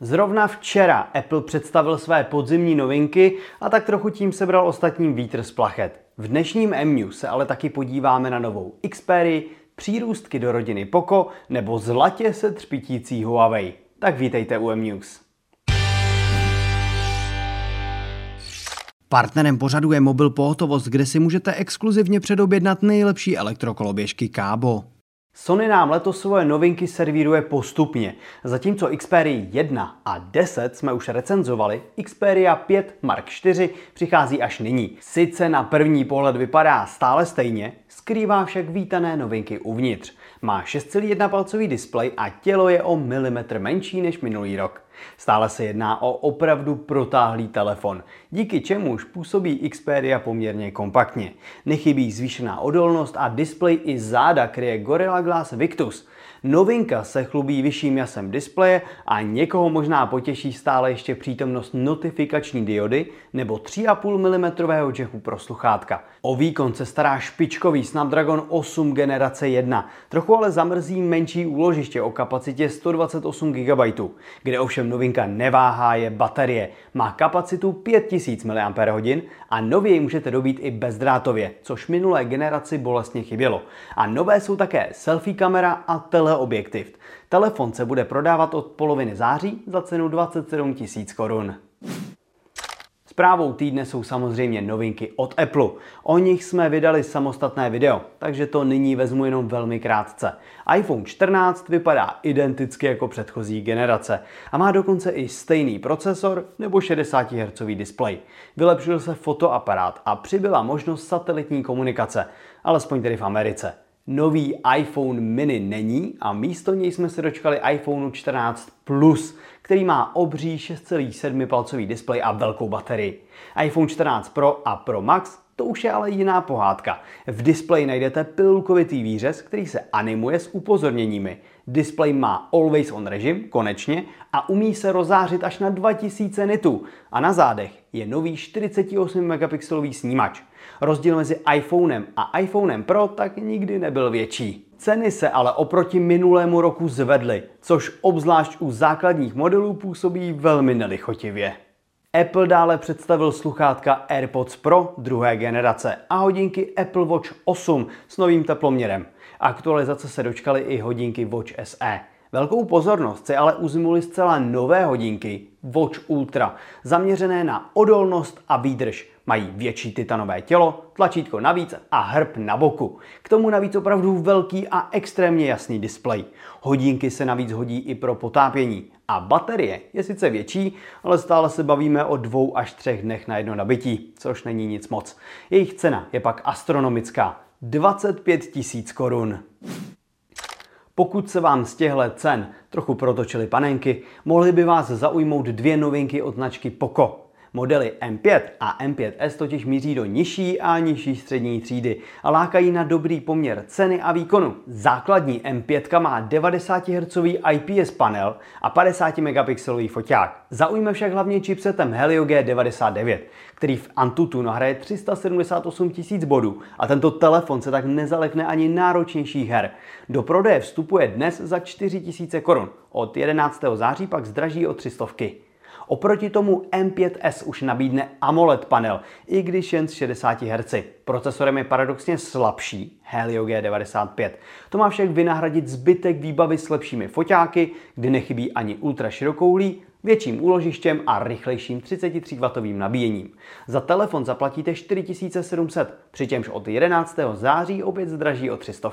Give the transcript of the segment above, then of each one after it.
Zrovna včera Apple představil své podzimní novinky a tak trochu tím sebral ostatním vítr z plachet. V dnešním MU se ale taky podíváme na novou Xperia, přírůstky do rodiny Poco nebo zlatě se třpitící Huawei. Tak vítejte u MNews. Partnerem pořadu je mobil pohotovost, kde si můžete exkluzivně předobjednat nejlepší elektrokoloběžky Kábo. Sony nám letos svoje novinky servíruje postupně. Zatímco Xperia 1 a 10 jsme už recenzovali, Xperia 5 Mark 4 přichází až nyní. Sice na první pohled vypadá stále stejně, skrývá však vítané novinky uvnitř. Má 6,1 palcový displej a tělo je o milimetr menší než minulý rok. Stále se jedná o opravdu protáhlý telefon, díky čemuž působí Xperia poměrně kompaktně. Nechybí zvýšená odolnost a displej i záda kryje Gorilla Glass Victus, Novinka se chlubí vyšším jasem displeje a někoho možná potěší stále ještě přítomnost notifikační diody nebo 3,5 mm jacku pro sluchátka. O výkon se stará špičkový Snapdragon 8 generace 1, trochu ale zamrzí menší úložiště o kapacitě 128 GB, kde ovšem novinka neváhá je baterie. Má kapacitu 5000 mAh a nově ji můžete dobít i bezdrátově, což minulé generaci bolestně chybělo. A nové jsou také selfie kamera a tele teleobjektiv. Telefon se bude prodávat od poloviny září za cenu 27 000 korun. Zprávou týdne jsou samozřejmě novinky od Apple. O nich jsme vydali samostatné video, takže to nyní vezmu jenom velmi krátce. iPhone 14 vypadá identicky jako předchozí generace a má dokonce i stejný procesor nebo 60 Hz displej. Vylepšil se fotoaparát a přibyla možnost satelitní komunikace, alespoň tedy v Americe nový iPhone mini není a místo něj jsme se dočkali iPhone 14 Plus, který má obří 6,7 palcový displej a velkou baterii. iPhone 14 Pro a Pro Max to už je ale jiná pohádka. V displeji najdete pilulkovitý výřez, který se animuje s upozorněními. Display má Always On režim, konečně, a umí se rozářit až na 2000 nitů. A na zádech je nový 48 megapixelový snímač. Rozdíl mezi iPhonem a iPhonem Pro tak nikdy nebyl větší. Ceny se ale oproti minulému roku zvedly, což obzvlášť u základních modelů působí velmi nelichotivě. Apple dále představil sluchátka AirPods Pro druhé generace a hodinky Apple Watch 8 s novým teploměrem. Aktualizace se dočkaly i hodinky Watch SE. Velkou pozornost se ale uzmuly zcela nové hodinky Watch Ultra, zaměřené na odolnost a výdrž. Mají větší titanové tělo, tlačítko navíc a hrb na boku. K tomu navíc opravdu velký a extrémně jasný displej. Hodinky se navíc hodí i pro potápění. A baterie je sice větší, ale stále se bavíme o dvou až třech dnech na jedno nabití, což není nic moc. Jejich cena je pak astronomická. 25 tisíc korun. Pokud se vám z těchto cen trochu protočily panenky, mohly by vás zaujmout dvě novinky od značky Poco. Modely M5 a M5S totiž míří do nižší a nižší střední třídy a lákají na dobrý poměr ceny a výkonu. Základní M5 má 90 Hz IPS panel a 50 megapixelový foťák. Zaujme však hlavně chipsetem Helio G99, který v Antutu nahraje 378 000 bodů a tento telefon se tak nezalekne ani náročnějších her. Do prodeje vstupuje dnes za 4 000 korun. Od 11. září pak zdraží o 300. Oproti tomu M5S už nabídne AMOLED panel, i když jen s 60 Hz. Procesorem je paradoxně slabší Helio G95. To má však vynahradit zbytek výbavy s lepšími foťáky, kdy nechybí ani ultra širokouhlý, větším úložištěm a rychlejším 33W nabíjením. Za telefon zaplatíte 4700, přičemž od 11. září opět zdraží o 300.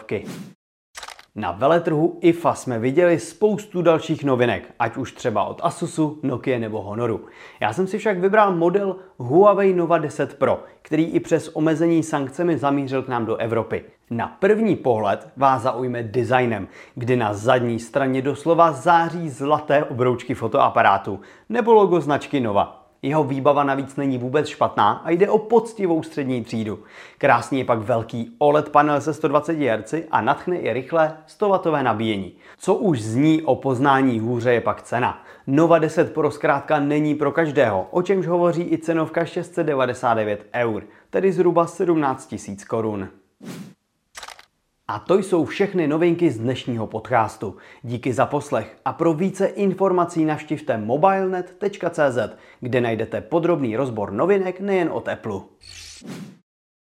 Na veletrhu IFA jsme viděli spoustu dalších novinek, ať už třeba od Asusu, Nokia nebo Honoru. Já jsem si však vybral model Huawei Nova 10 Pro, který i přes omezení sankcemi zamířil k nám do Evropy. Na první pohled vás zaujme designem, kdy na zadní straně doslova září zlaté obroučky fotoaparátu nebo logo značky Nova. Jeho výbava navíc není vůbec špatná a jde o poctivou střední třídu. Krásný je pak velký OLED panel se 120 Hz a natchne i rychlé 100W nabíjení. Co už zní o poznání hůře je pak cena. Nova 10 Pro zkrátka není pro každého, o čemž hovoří i cenovka 699 eur, tedy zhruba 17 000 korun. A to jsou všechny novinky z dnešního podcastu. Díky za poslech a pro více informací navštivte mobilenet.cz, kde najdete podrobný rozbor novinek nejen od Apple.